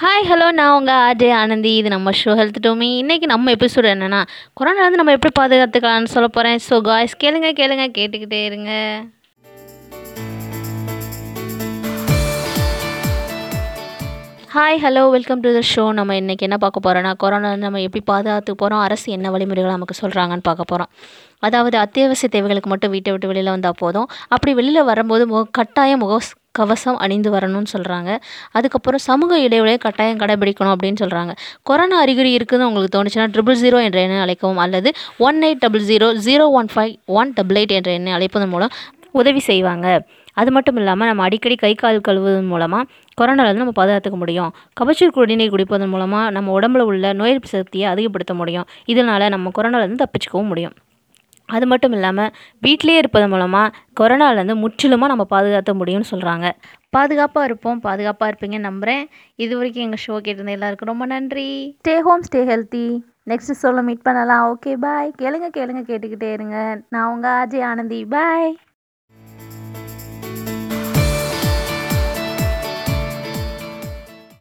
Hi hello நான் உங்கள் ஆஜய் ஆனந்தி. இது நம்ம ஷோ ஹெல்த் டோமி இன்றைக்கி நம்ம எபிசோடு என்னென்னா கொரோனாலேருந்து நம்ம எப்படி பாதுகாத்துக்கலாம்னு சொல்ல போகிறேன் ஸோ காய்ஸ் கேளுங்க கேளுங்க கேட்டுக்கிட்டே இருங்க. Hi hello welcome to the show நம்ம இன்றைக்கி என்ன பார்க்க போகிறோன்னா கொரோனா நம்ம எப்படி பாதுகாத்து போகிறோம் அரசு என்ன வழிமுறைகள் நமக்கு சொல்கிறாங்கன்னு பார்க்க போகிறோம் அதாவது அத்தியாவசிய தேவைகளுக்கு மட்டும் வீட்டை விட்டு வெளியில் வந்தால் போதும். அப்படி வெளியில் வரும்போது முக கட்டாயம் முக கவசம் அணிந்து வரணும்னு சொல்கிறாங்க அதுக்கப்புறம் சமூக இடைவெளியை கட்டாயம் கடைபிடிக்கணும் அப்படின்னு சொல்கிறாங்க கொரோனா அறிகுறி இருக்குதுன்னு உங்களுக்கு தோணுச்சுன்னா ட்ரிபிள் ஜீரோ என்ற எண்ணை அழைக்கவும் அல்லது one eight double zero zero one five one double eight என்ற எண்ணை அழைப்பதன் மூலம் உதவி செய்வாங்க. அது மட்டும் இல்லாமல் நம்ம அடிக்கடி கை கால் கழுவுவதன் மூலமாக கொரோனாலேருந்து நம்ம பாதுகாத்துக்க முடியும். கபச்சூர் குடிநீர் குடிப்பதன் மூலமாக நம்ம உடம்புல உள்ள நோய் எதிர்ப்பு சக்தியை அதிகப்படுத்த முடியும். இதனால் நம்ம கொரோனாலேருந்து தப்பிச்சுக்கவும் முடியும். அது மட்டும் இல்லாமல் வீட்டிலே இருப்பதன் மூலமாக கொரோனாலேருந்து முற்றிலுமாக நம்ம பாதுகாத்த முடியும்னு சொல்கிறாங்க பாதுகாப்பாக இருப்போம் பாதுகாப்பாக இருப்பீங்கன்னு நம்புகிறேன் இது வரைக்கும் எங்கள் ஷோ கேட்டிருந்த எல்லாருக்கும் ரொம்ப நன்றி. Stay home stay healthy next சொல்ல மீட் பண்ணலாம். ஓகே பாய் கேளுங்க கேளுங்க கேட்டுக்கிட்டே இருங்க. நான் உங்கள் அஜய் ஆனந்தி. பாய்